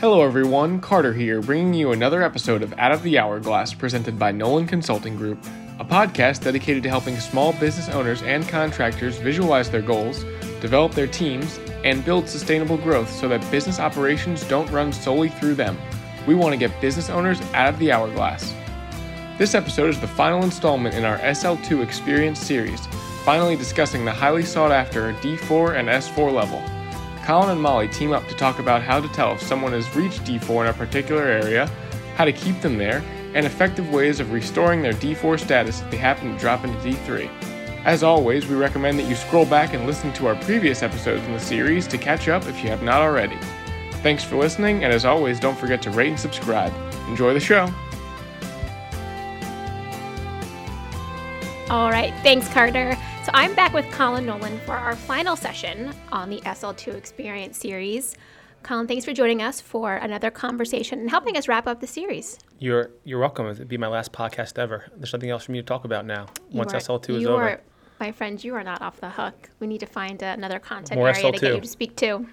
Hello, everyone. Carter here, bringing you another episode of Out of the Hourglass presented by Nolan Consulting Group, a podcast dedicated to helping small business owners and contractors visualize their goals, develop their teams, and build sustainable growth so that business operations don't run solely through them. We want to get business owners out of the hourglass. This episode is the final installment in our SL2 Experience series, finally discussing the highly sought after D4 and S4 level. Colin and Molly team up to talk about how to tell if someone has reached D4 in a particular area, how to keep them there, and effective ways of restoring their D4 status if they happen to drop into D3. As always, we recommend that you scroll back and listen to our previous episodes in the series to catch up if you have not already. Thanks for listening, and as always, don't forget to rate and subscribe. Enjoy the show! All right, thanks, Carter. So I'm back with Colin Nolan for our final session on the SL2 Experience series. Colin, thanks for joining us for another conversation and helping us wrap up the series. You're you're welcome. It'd be my last podcast ever. There's nothing else for me to talk about now. You once are- SL2 is you over. Are, my friend, you are not off the hook. We need to find another content More area to get you to speak to,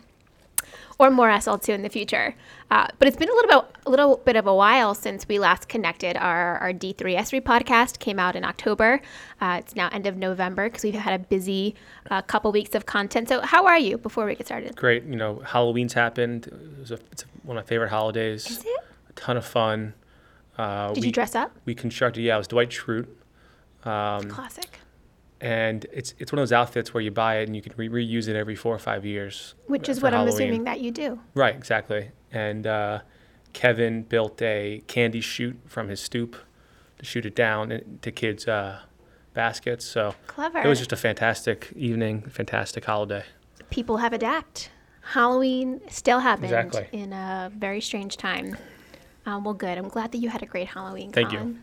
or more SL2 in the future. Uh, but it's been a little bit a little bit of a while since we last connected. Our our D3S3 podcast came out in October. Uh, it's now end of November because we've had a busy uh, couple weeks of content. So how are you before we get started? Great. You know, Halloween's happened. It was a, it's one of my favorite holidays. Is it? A ton of fun. Uh, Did we, you dress up? We constructed. Yeah, it was Dwight Schrute. Um, Classic. And it's it's one of those outfits where you buy it and you can re- reuse it every four or five years. Which is for what I'm assuming that you do. Right. Exactly. And uh, Kevin built a candy chute from his stoop to shoot it down into kids' uh, baskets. So Clever. it was just a fantastic evening, fantastic holiday. people have adapted. Halloween still happened Exactly. in a very strange time. Um, well, good. I'm glad that you had a great Halloween. Thank you.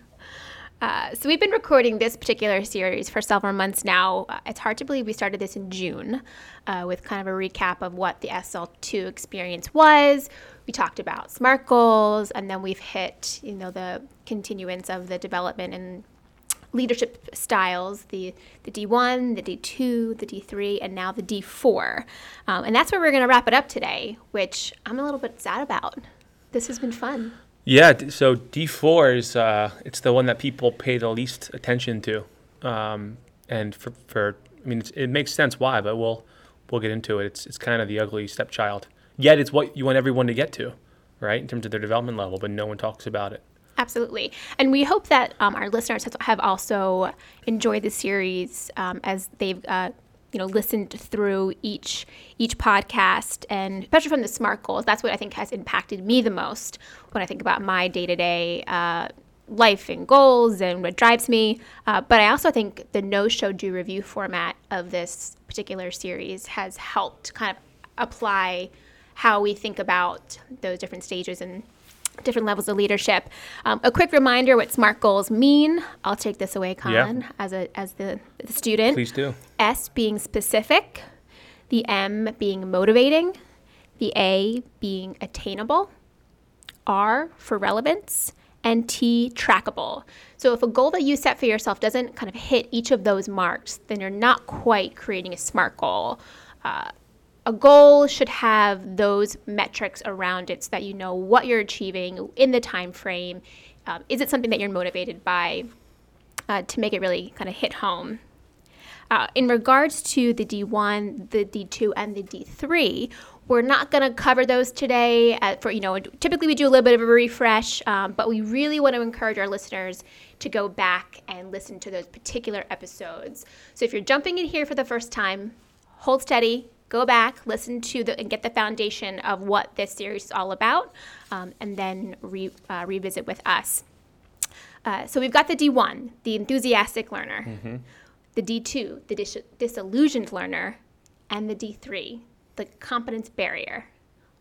Uh, so we've been recording this particular series for several months now. Uh, it's hard to believe we started this in June uh, with kind of a recap of what the SL2 experience was. We talked about SMART goals, and then we've hit, you know, the continuance of the development and leadership styles the, the D1, the D2, the D3, and now the D4. Um, and that's where we're going to wrap it up today, which I'm a little bit sad about. This has been fun. Yeah, so D4 is uh, it's the one that people pay the least attention to, um, and for, for I mean it makes sense why, but we'll we'll get into it. It's it's kind of the ugly stepchild. Yet it's what you want everyone to get to, right, in terms of their development level, but no one talks about it. Absolutely. And we hope that um, our listeners have also enjoyed the series um, as they've uh, you know listened through each each podcast. And especially from the smart goals that's what i think has impacted me the most when i think about my day-to-day uh, life and goals and what drives me. Uh, but i also think the no show do review format of this particular series has helped kind of apply how we think about those different stages and different levels of leadership. Um, a quick reminder what SMART goals mean. I'll take this away, Colin, as a as the, the student. Please do. S being specific, the M being motivating, the A being attainable, R for relevance, and T trackable. So if a goal that you set for yourself doesn't kind of hit each of those marks, then you're not quite creating a SMART goal. Uh, a goal should have those metrics around it so that you know what you're achieving in the time frame. Um, is it something that you're motivated by uh, to make it really kind of hit home? Uh, in regards to the D1, the D2, and the D3, we're not going to cover those today. Uh, for you know, typically we do a little bit of a refresh, um, but we really want to encourage our listeners to go back and listen to those particular episodes. So if you're jumping in here for the first time, hold steady, go back, listen to the and get the foundation of what this series is all about, um, and then re, uh, revisit with us. Uh, so we've got the D1, the enthusiastic learner, the D2, the dis- disillusioned learner, and the D3, the competence barrier.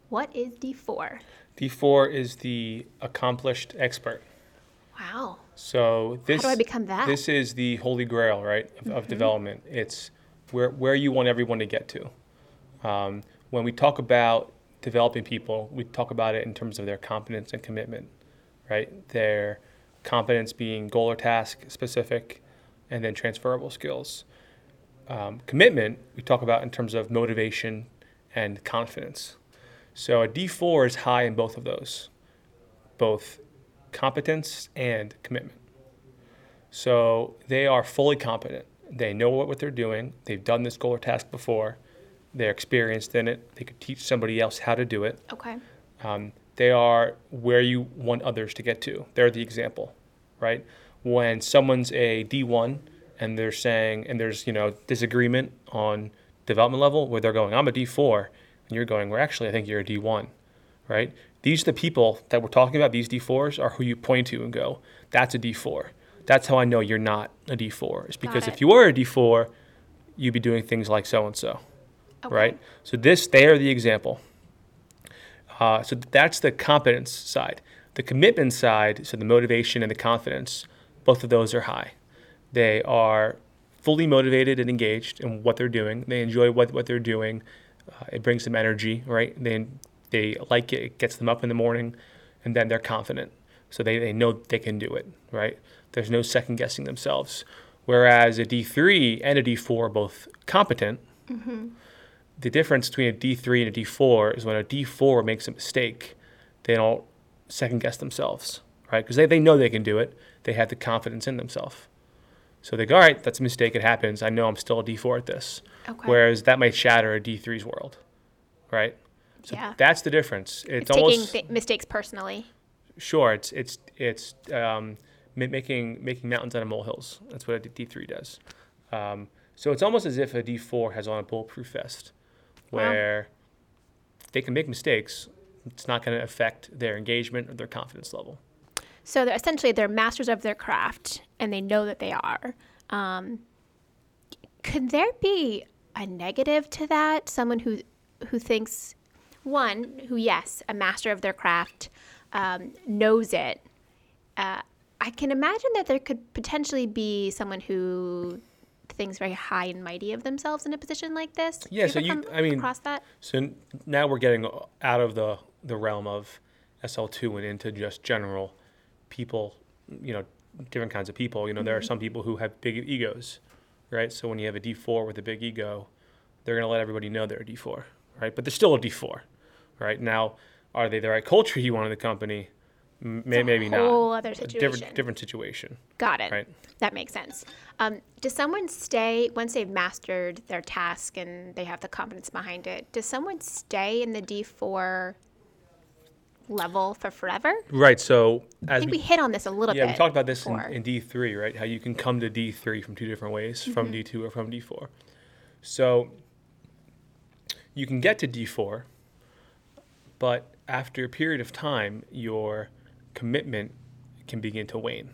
What is D4? D4 is the accomplished expert. Wow. So this do I become that? This is the holy grail, right, of, of development. It's where where you want everyone to get to. Um, when we talk about developing people, we talk about it in terms of their competence and commitment, right? Their competence being goal or task specific, and then transferable skills. Um, commitment we talk about in terms of motivation and confidence. So a D4 is high in both of those, both competence and commitment. So they are fully competent. They know what, what they're doing. They've done this goal or task before. They're experienced in it. They could teach somebody else how to do it. Okay. Um, they are where you want others to get to. They're the example, right? When someone's a D1 and they're saying, and there's you know disagreement on development level where they're going, I'm a D4, and you're going, well, actually, I think you're a D1, right? These are the people that we're talking about. These D4s are who you point to and go, that's a D4. That's how I know you're not a D4. It's because it. if you were a D4, you'd be doing things like so and so, Okay. right? So this, they are the example. Uh, so that's the competence side. The commitment side, so the motivation and the confidence, both of those are high. They are fully motivated and engaged in what they're doing. They enjoy what, what they're doing. Uh, it brings them energy, right? They, they like it. It gets them up in the morning, and then they're confident. So they, they know they can do it, right? There's no second guessing themselves. Whereas a D3 and a D4 are both competent. The difference between a D3 and a D4 is when a D4 makes a mistake, they don't second guess themselves, right? Because they, they know they can do it. They have the confidence in themselves. So they go, all right, that's a mistake. It happens. I know I'm still a D4 at this. Okay. Whereas that might shatter a D3's world, right? So Yeah. that's the difference. It's, It's taking almost th- mistakes personally. sure. It's it's it's um, making making mountains out of molehills. That's what a D three does. Um, so it's almost as if a D four has on a bulletproof vest, Wow. where they can make mistakes. It's not going to affect their engagement or their confidence level. So they're essentially they're masters of their craft, and they know that they are. Um, could there be a negative to that? Someone who who thinks one who yes, a master of their craft, um, knows it. Uh, I can imagine that there could potentially be someone who thinks very high and mighty of themselves in a position like this. Yeah, so you- I mean- across that. So now we're getting out of the, the realm of SL2 and into just general people, you know, different kinds of people. You know, there are mm-hmm. some people who have big egos, right? So when you have a D4 with a big ego, they're going to let everybody know they're a D4, right? But they're still a D4, right? Now, are they the right culture you want in the company? May, maybe not. whole other A situation. different, different situation, Got it. right? That makes sense. Um, does someone stay once they've mastered their task and they have the confidence behind it? Does someone stay in the D four level for forever? Right. So I think we we hit on this a little Yeah, bit. Yeah, we talked about this in, in D3, right? How you can come to D3 from two different ways, Mm-hmm. from D2 or from D4. So you can get to D4, but after a period of time, your commitment can begin to wane.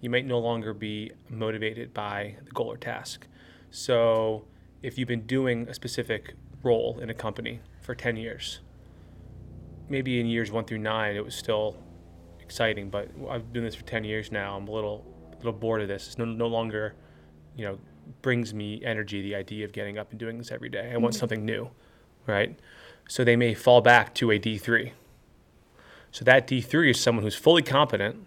You might no longer be motivated by the goal or task. So if you've been doing a specific role in a company for 10 years, maybe in years one through nine, it was still exciting, but I've been doing this for 10 years now. I'm a little, little bored of this. It's no, no longer, you know, brings me energy, the idea of getting up and doing this every day. I want mm-hmm. something new, right? So they may fall back to a D3. So that D3 is someone who's fully competent.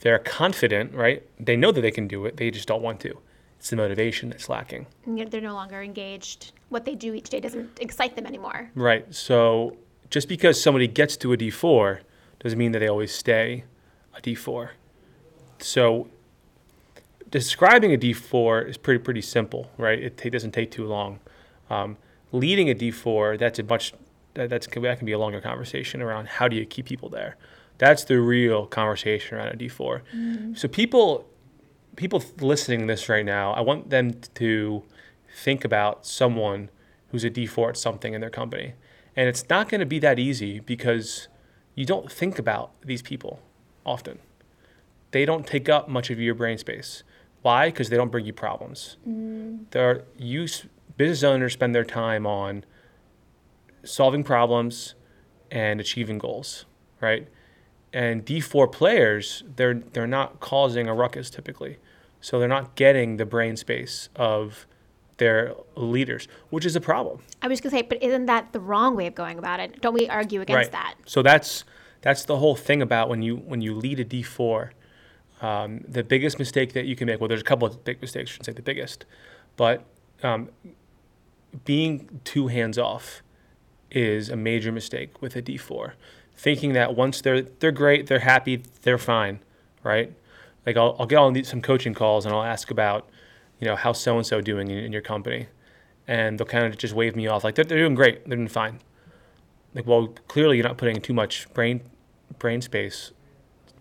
They're confident, right? They know that they can do it. They just don't want to. It's the motivation that's lacking. And yet They're no longer engaged. What they do each day doesn't excite them anymore. Right. So just because somebody gets to a D4 doesn't mean that they always stay a D4. So describing a D4 is pretty pretty simple, right? It, ta- doesn't take too long. Um, leading a D4, that's a much that, that's that can be a longer conversation around how do you keep people there. That's the real conversation around a D4. Mm-hmm. So people people listening to this right now, I want them to think about someone who's a D4 at something in their company. And it's not going to be that easy because you don't think about these people often. They don't take up much of your brain space. Why? Because they don't bring you problems. Mm-hmm. They're, you, business owners spend their time on solving problems and achieving goals, right? And D4 players, they're they're not causing a ruckus typically. So they're not getting the brain space of their leaders, which is a problem. I was gonna say, but isn't that the wrong way of going about it? Don't we argue against that? So that's that's the whole thing about when you when you lead a D4. Um, the biggest mistake that you can make, well, there's a couple of big mistakes, I shouldn't say the biggest, but um, being too hands off is a major mistake with a D4. Thinking that once they're they're great, they're happy, they're fine, right? Like I'll, I'll get on some coaching calls and I'll ask about, you know, how so and so doing in, in, your company, and they'll kind of just wave me off like they're, they're doing great, they're doing fine. Like well, clearly you're not putting too much brain brain space,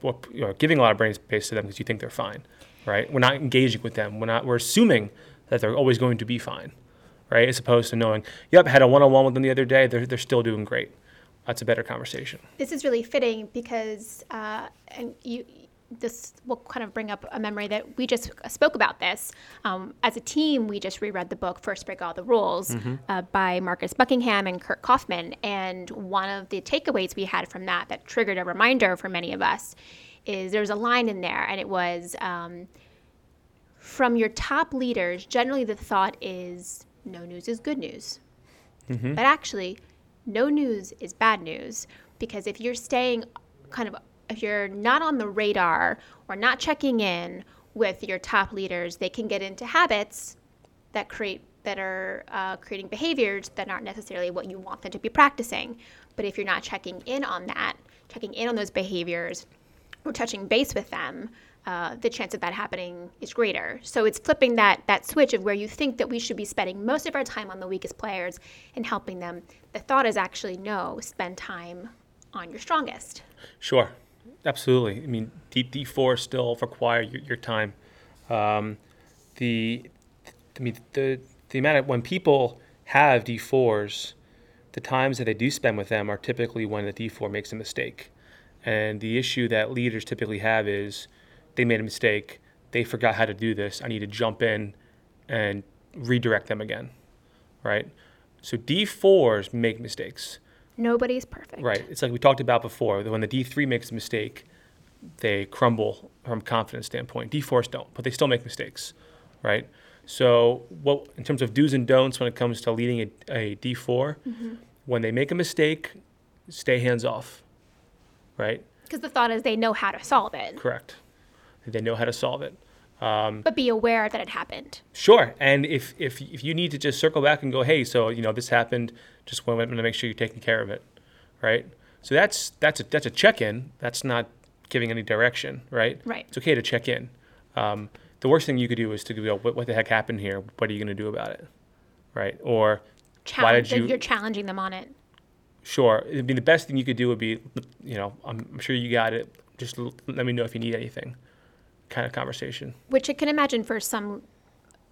or you know, giving a lot of brain space to them because you think they're fine, right? We're not engaging with them. We're not. We're assuming that they're always going to be fine right? As opposed to knowing, yep, had a one on one with them the other day, they're, they're still doing great. That's a better conversation. This is really fitting because, uh, and you, this will kind of bring up a memory that we just spoke about this. Um, as a team, we just reread the book First Break All the Rules mm-hmm. uh, by Marcus Buckingham and Curt Coffman. And one of the takeaways we had from that that triggered a reminder for many of us is there's a line in there, and it was um, from your top leaders, generally the thought is no news is good news. Mm-hmm. But actually, no news is bad news because if you're staying kind of, if you're not on the radar or not checking in with your top leaders, they can get into habits that create that are uh, creating behaviors that aren't necessarily what you want them to be practicing. But if you're not checking in on that, checking in on those behaviors, or touching base with them, uh, the chance of that happening is greater. So it's flipping that that switch of where you think that we should be spending most of our time on the weakest players and helping them. The thought is actually no, spend time on your strongest. Sure, absolutely. I mean, D D four still require your, your time. Um, the I mean the the amount of when people have D fours, the times that they do spend with them are typically when the D four makes a mistake, and the issue that leaders typically have is they made a mistake. They forgot how to do this. I need to jump in and redirect them again. Right? So D4s make mistakes. Nobody's perfect. Right. It's like we talked about before. When the D3 makes a mistake, they crumble from confidence standpoint. D4s don't, but they still make mistakes. Right? So, what in terms of do's and don'ts when it comes to leading a a D4, mm-hmm. when they make a mistake, stay hands off. Right? Because the thought is they know how to solve it. Correct. They know how to solve it. Um, but be aware that it happened. Sure. And if, if, if you need to just circle back and go, hey, so, you know, this happened, just want to make sure you're taking care of it, right? So that's, that's, a, that's a check-in. That's not giving any direction, right? Right. It's okay to check in. Um, the worst thing you could do is to go, what, what the heck happened here? What are you going to do about it? Right? Or Challenge, why did you... You're challenging them on it. Sure. I mean, the best thing you could do would be, you know, I'm, I'm sure you got it. Just let me know if you need anything kind of conversation. Which I can imagine for some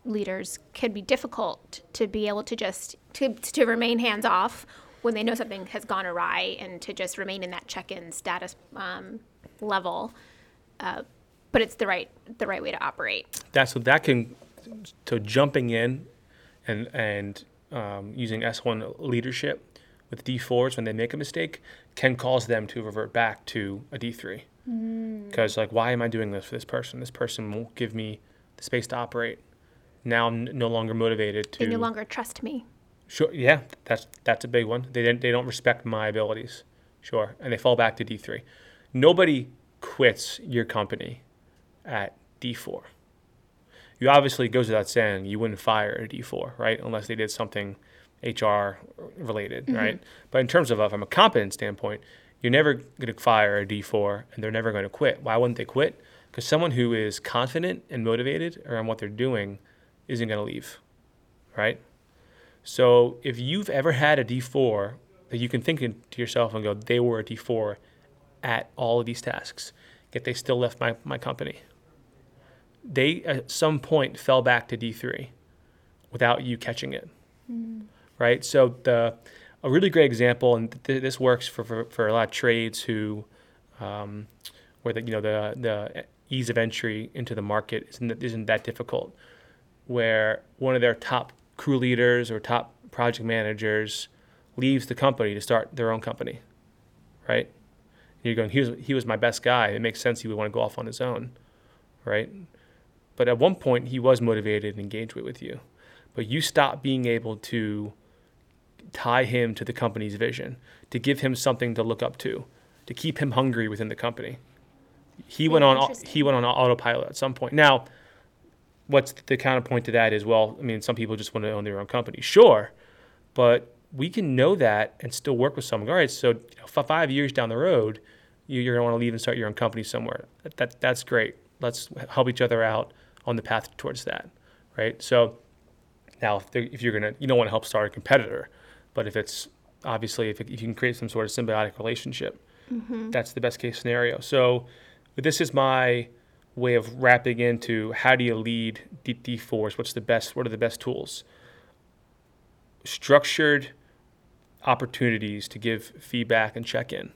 leaders can be difficult to be able to just to to remain hands off when they know something has gone awry and to just remain in that check-in status um, level. Uh, but it's the right the right way to operate. That's so that can so jumping in and and um, using S1 leadership with D4s when they make a mistake can cause them to revert back to a D3. Because, mm. like, why am I doing this for this person? This person won't give me the space to operate. Now I'm no longer motivated to. They no longer trust me. Sure. Yeah, that's that's a big one. They didn't, they don't respect my abilities. Sure, and they fall back to D three. Nobody quits your company at D four. You obviously goes without saying you wouldn't fire a D four, right? Unless they did something HR related, mm-hmm. right? But in terms of uh, from a competence standpoint, you're never going to fire a D4 and they're never going to quit. Why wouldn't they quit? Because someone who is confident and motivated around what they're doing isn't going to leave, right? So if you've ever had a D4 that you can think to yourself and go, they were a D4 at all of these tasks, yet they still left my, my company. They at some point fell back to D3 without you catching it, mm. right? So the a really great example, and th- this works for, for, for, a lot of trades who, um, where the you know the the ease of entry into the market isn't isn't that difficult, where one of their top crew leaders or top project managers leaves the company to start their own company, right? And you're going, he was, he was my best guy. It makes sense he would want to go off on his own, right? But at one point, he was motivated and engaged with, with you. But you stop being able to tie him to the company's vision, to give him something to look up to, to keep him hungry within the company. He went on he went on autopilot at some point. Now, what's the counterpoint to that is well, I mean, some people just want to own their own company, sure, but we can know that and still work with someone. All right, so you know, f- five years down the road, you, you're going to want to leave and start your own company somewhere. That, that that's great. Let's help each other out on the path towards that, right? So now, if, if you're gonna, you don't want to help start a competitor, but if it's obviously if, it, if you can create some sort of symbiotic relationship, mm-hmm. that's the best case scenario. So, this is my way of wrapping into how do you lead D- D4s? What's the best? What are the best tools? Structured opportunities to give feedback and check in.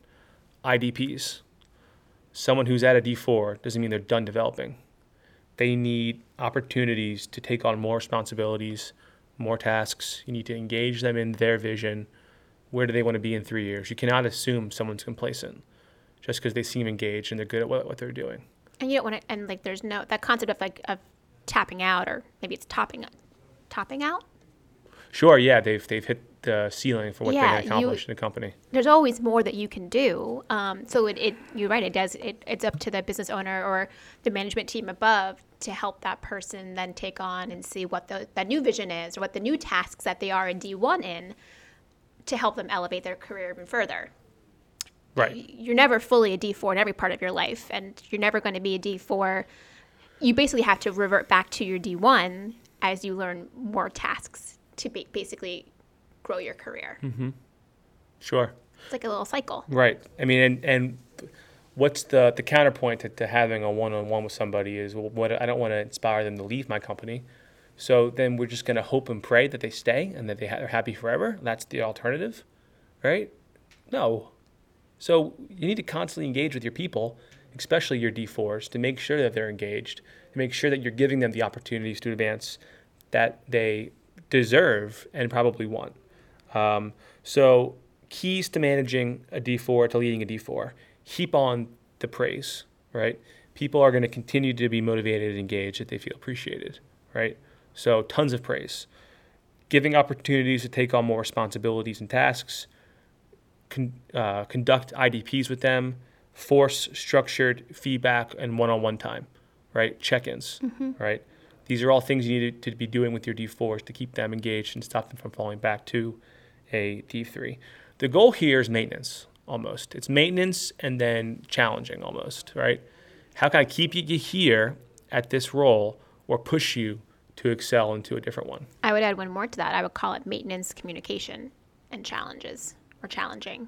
IDPs. Someone who's at a D4 doesn't mean they're done developing. They need opportunities to take on more responsibilities, more tasks. You need to engage them in their vision. Where do they want to be in three years? You cannot assume someone's complacent just because they seem engaged and they're good at what, what they're doing. And you don't want to, and like, there's no that concept of like of tapping out, or maybe it's topping, topping out. Sure, yeah, they've they've hit the ceiling for what Yeah, they can you- accomplish in a company. There's always more that you can do. Um, so it, it, you're right. It does. It, it's up to the business owner or the management team above to help that person then take on and see what the that new vision is, or what the new tasks that they are in D1 in, to help them elevate their career even further. Right. you're never fully a D4 in every part of your life, and you're never going to be a D4. You basically have to revert back to your D1 as you learn more tasks to ba- basically grow your career. Mm-hmm. Sure. It's like a little cycle. Right. I mean, and, and what's the, the counterpoint to, to having a one on one with somebody is well, what I don't want to inspire them to leave my company. So then we're just going to hope and pray that they stay and that they ha- are happy forever. That's the alternative, right? No. So you need to constantly engage with your people, especially your D4s, to make sure that they're engaged, to make sure that you're giving them the opportunities to advance that they deserve and probably want. Um, so keys to managing a D4 to leading a D4: heap on the praise. Right, people are going to continue to be motivated and engaged if they feel appreciated. Right, so tons of praise, giving opportunities to take on more responsibilities and tasks, con- uh, conduct IDPs with them, force structured feedback and one-on-one time. Right, check-ins. Right. These are all things you need to be doing with your D4s to keep them engaged and stop them from falling back to a D3. The goal here is maintenance almost. It's maintenance and then challenging almost, right? How can I keep you here at this role or push you to excel into a different one? I would add one more to that. I would call it maintenance, communication, and challenges or challenging.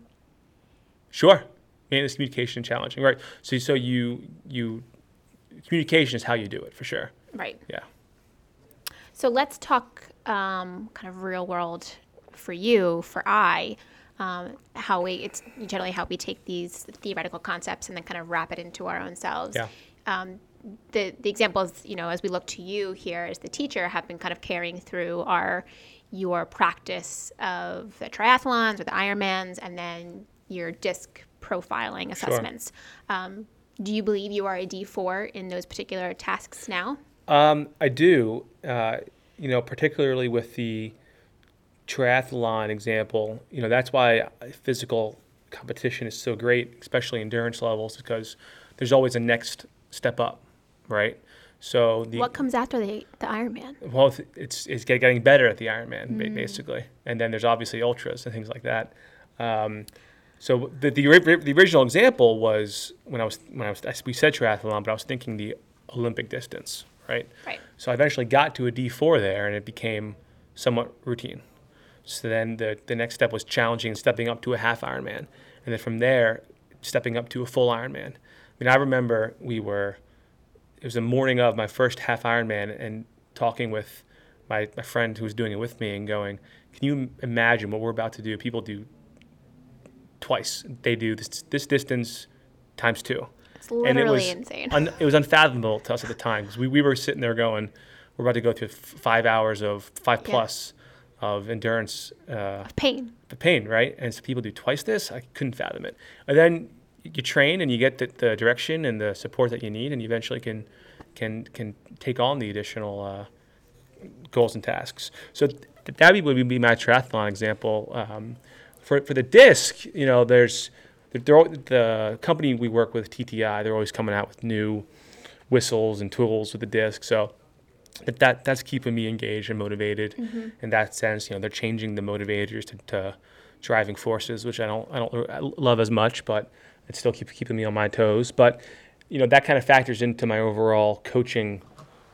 Sure. Maintenance, communication, challenging, right? So, so you you communication is how you do it for sure. Right. Yeah. So let's talk um, kind of real world for you, for I, um, how we, it's generally how we take these theoretical concepts and then kind of wrap it into our own selves. Yeah. Um, the, the examples, you know, as we look to you here as the teacher, have been kind of carrying through our your practice of the triathlons or the Ironmans, and then your disc profiling assessments. Um, do you believe you are a D4 in those particular tasks now? Um, I do. Uh, you know, particularly with the triathlon example. You know, that's why physical competition is so great, especially endurance levels, because there's always a next step up, right? So the What comes after the, the Ironman? well, it's- it's getting better at the Ironman ba- basically, and then there's obviously ultras and things like that. Um, so the, the the original example was when I was when I was we said triathlon, but I was thinking the Olympic distance, right? Right. So I eventually got to a D4 there, and it became somewhat routine. So then the the next step was challenging and stepping up to a half Ironman, and then from there, stepping up to a full Ironman. I mean, I remember we were it was the morning of my first half Ironman and talking with my, my friend who was doing it with me and going, can you imagine what we're about to do? People do twice. They do this, this distance times two. It's And it literally was insane. un, it was unfathomable to us at the time because we, we were sitting there going, we're about to go through f- five hours of five Yeah. plus of endurance uh, Pain. the pain, right? And so people do twice this. I couldn't fathom it. And then you train and you get the, the direction and the support that you need, and you eventually can can can take on the additional uh, goals and tasks. So th- that would be my triathlon example. Um, for for the disc, you know, there's they're, the company we work with, TTI. They're always coming out with new whistles and tools with the disc. So but that that's keeping me engaged and motivated. Mm-hmm. In that sense, you know, they're changing the motivators to, to driving forces, which I don't I don't love as much, but it's still keep keeping me on my toes. But you know, that kind of factors into my overall coaching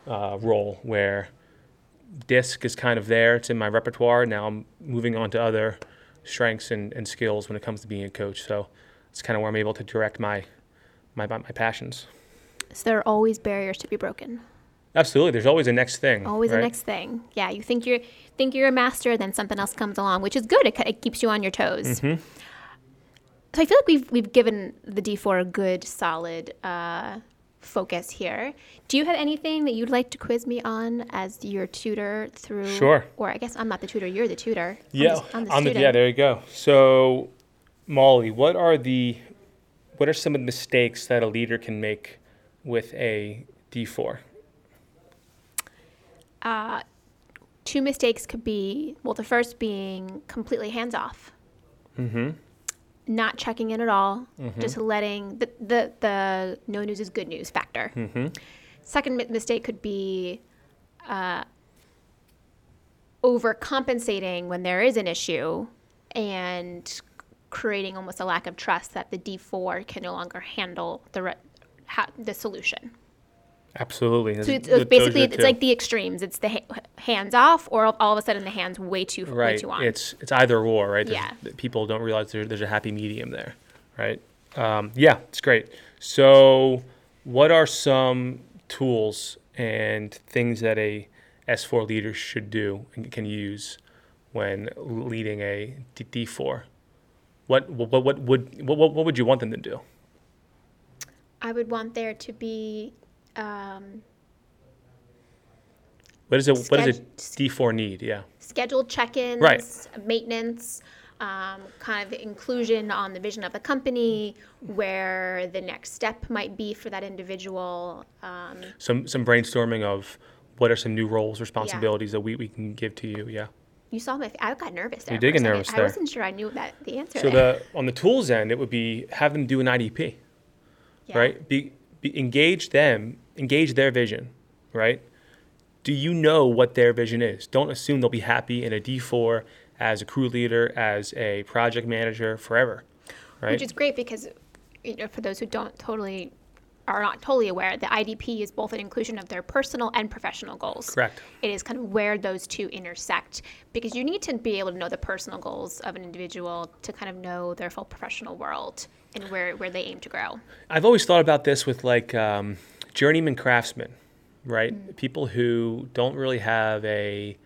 uh, role where disc is kind of there. It's in my repertoire. Now I'm moving on to other strengths and, and skills when it comes to being a coach. So it's kind of where I'm able to direct my my my passions. So there are always barriers to be broken. Absolutely. There's always a next thing. Always right? the next thing. Yeah, you think you're think you're a master, then something else comes along, which is good. It, it keeps you on your toes. Mm-hmm. So I feel like we've we've given the D4 a good, solid uh, focus here. Do you have anything that you'd like to quiz me on as your tutor through? Sure. Or I guess I'm not the tutor. You're the tutor. I'm Yeah. the- I'm the on the- yeah. There you go. So, Molly, what are the what are some of the mistakes that a leader can make with a D4? Uh, two mistakes could be well, the first being completely hands off. Mm-hmm. not checking in at all, just letting the, the, the no news is good news factor. Mm-hmm. Second mi- mistake could be uh, overcompensating when there is an issue and creating almost a lack of trust that the D4 can no longer handle the, re- ha- the solution. Absolutely. So it's, it's basically, it's like the extremes. It's the ha- hands off, or all of a sudden the hands way too way right. too on. It's it's either or, right? There's- Yeah. People don't realize there, there's a happy medium there, right? Um, yeah, it's great. So, what are some tools and things that a S4 leader should do and can use when leading a D4? What what what what would what what would you want them to do? I would want there to be um, What is it? What does it? D4 need? Yeah. scheduled check-ins, Right. maintenance, um, kind of inclusion on the vision of the company, where the next step might be for that individual. Um, Some some brainstorming of what are some new roles, responsibilities that we, we can give to you. Yeah. you saw my. I got nervous there. You did get nervous I there. wasn't sure I knew that the answer. So there. the on the tools end, it would be have them do an IDP, Yeah. right? Be, be engage them, engage their vision, right? Do you know what their vision is? Don't assume they'll be happy in a D4 as a crew leader, as a project manager forever, right? Which is great because, you know, for those who don't totally are not totally aware, the IDP is both an inclusion of their personal and professional goals. Correct. It is kind of where those two intersect because you need to be able to know the personal goals of an individual to kind of know their full professional world and where, where they aim to grow. I've always thought about this with like um, journeyman craftsmen, right? People who don't really have a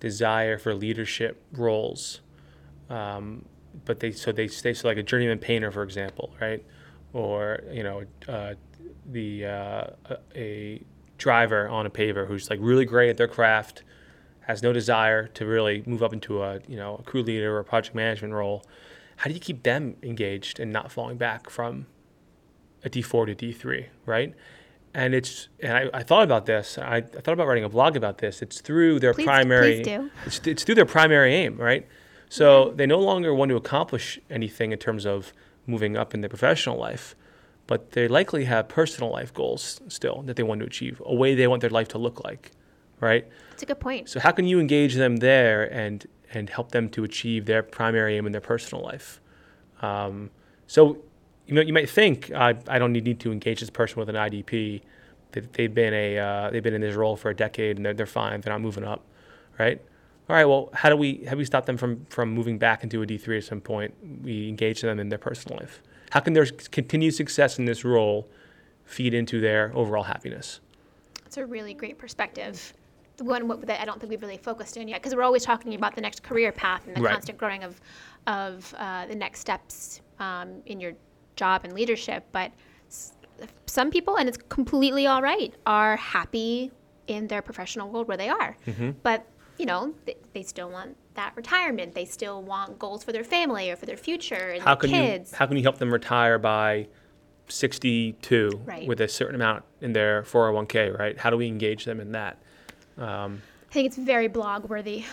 desire for leadership roles, um, but they so they stay so like a journeyman painter, for example, right? Or you know, uh, the uh, a, a driver on a paver who's like really great at their craft, has no desire to really move up into a you know a crew leader or a project management role. How do you keep them engaged and not falling back from a D4 to D3, right? And it's and I, I thought about this. I, I thought about writing a blog about this. It's through their Please- primary. please do. It's, it's through their primary aim, right? So they no longer want to accomplish anything in terms of moving up in their professional life, but they likely have personal life goals still that they want to achieve, a way they want their life to look like, right? That's a good point. So how can you engage them there and and help them to achieve their primary aim in their personal life? Um, so you know you might think I, I don't need, need to engage this person with an IDP. They, they've been a uh, they've been in this role for a decade and they're, they're fine. They're not moving up, right? All right. Well, how do we how do we stop them from from moving back into a D three at some point? We engage them in their personal life. How can their continued success in this role feed into their overall happiness? That's a really great perspective. The one that I don't think we've really focused on yet, because we're always talking about the next career path and the Right. constant growing of, of uh, the next steps um, in your job and leadership. But some people, and it's completely all right, are happy in their professional world where they are. Mm-hmm. But you know, they, they still want that retirement. They still want goals for their family or for their future and how their can kids. you how can you help them retire by 62 Right. with a certain amount in their 401k right how do we engage them in that I think it's very blog worthy.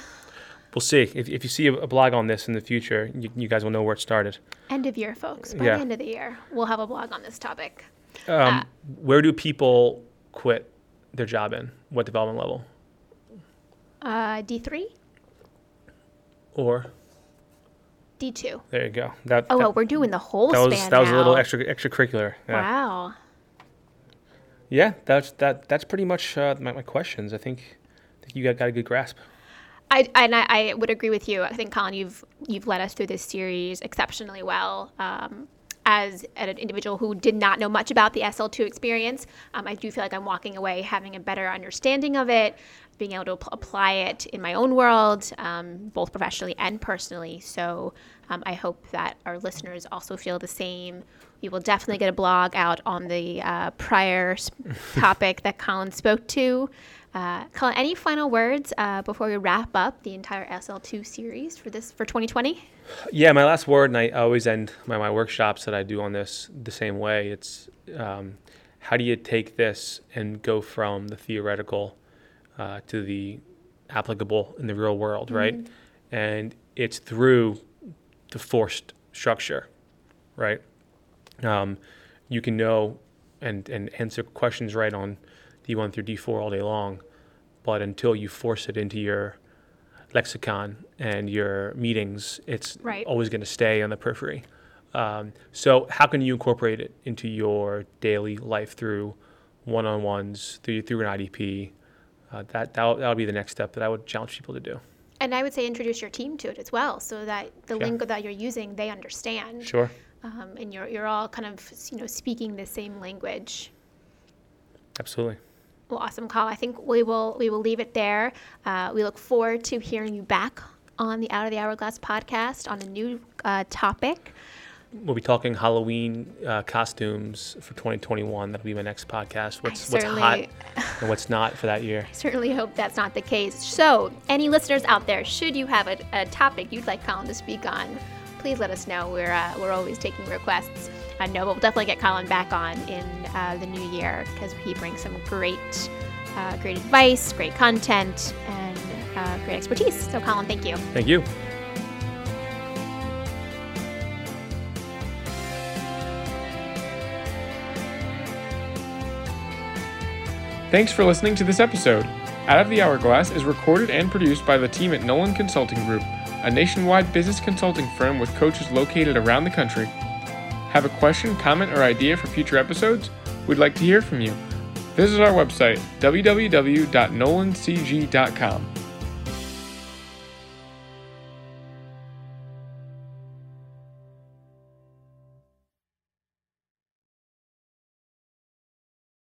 We'll see if, if you see a, a blog on this in the future you, you guys will know where it started End of year, folks. By Yeah. the end of the year, we'll have a blog on this topic. um, where do people quit their job in? What development level? Uh, D3, Or D2. there you go. That Oh, that, well, we're doing the whole that was that was a little extra extracurricular. Yeah. Wow. Yeah, that's that that's pretty much uh, my, my questions. I think, I think you got, got a good grasp. I, and I, I would agree with you. I think Colin, you've you've led us through this series exceptionally well. Um, as an individual who did not know much about the SL2 experience, um, I do feel like I'm walking away having a better understanding of it, being able to ap- apply it in my own world, um, both professionally and personally. So um, I hope that our listeners also feel the same. We will definitely get a blog out on the uh, prior topic that Colin spoke to. Uh, Colin, any final words uh, before we wrap up the entire SL2 series for this for 2020? Yeah, my last word, and I always end my, my workshops that I do on this the same way. It's um, how do you take this and go from the theoretical uh, to the applicable in the real world, right? And it's through the forced structure, right? Um, you can know and, and answer questions right on D1 through D4 all day long, but until you force it into your lexicon and your meetings, it's Right. always going to stay on the periphery. Um, so, how can you incorporate it into your daily life through one-on-ones, through through an IDP? Uh, that that would be the next step that I would challenge people to do. And I would say introduce your team to it as well, so that the Sure. lingo that you're using they understand, Sure. um, and you're you're all kind of you know speaking the same language. Absolutely. Well, awesome, call. I think we will we will leave it there. Uh, we look forward to hearing you back on the Out of the Hourglass podcast on a new uh, topic. We'll be talking Halloween uh, costumes for 2021. That'll be my next podcast. What's what's hot and what's not for that year. I certainly hope that's not the case. So, any listeners out there, should you have a, a topic you'd like Colin to speak on, please let us know. We're uh, we're always taking requests. I know we'll definitely get Colin back on in uh, the new year because he brings some great, uh, great advice, great content, and uh, great expertise. So, Colin, thank you. Thank you. Thanks for listening to this episode. Out of the Hourglass is recorded and produced by the team at Nolan Consulting Group, a nationwide business consulting firm with coaches located around the country. Have a question, comment, or idea for future episodes? We'd like to hear from you. Visit our website, www.nolancg.com.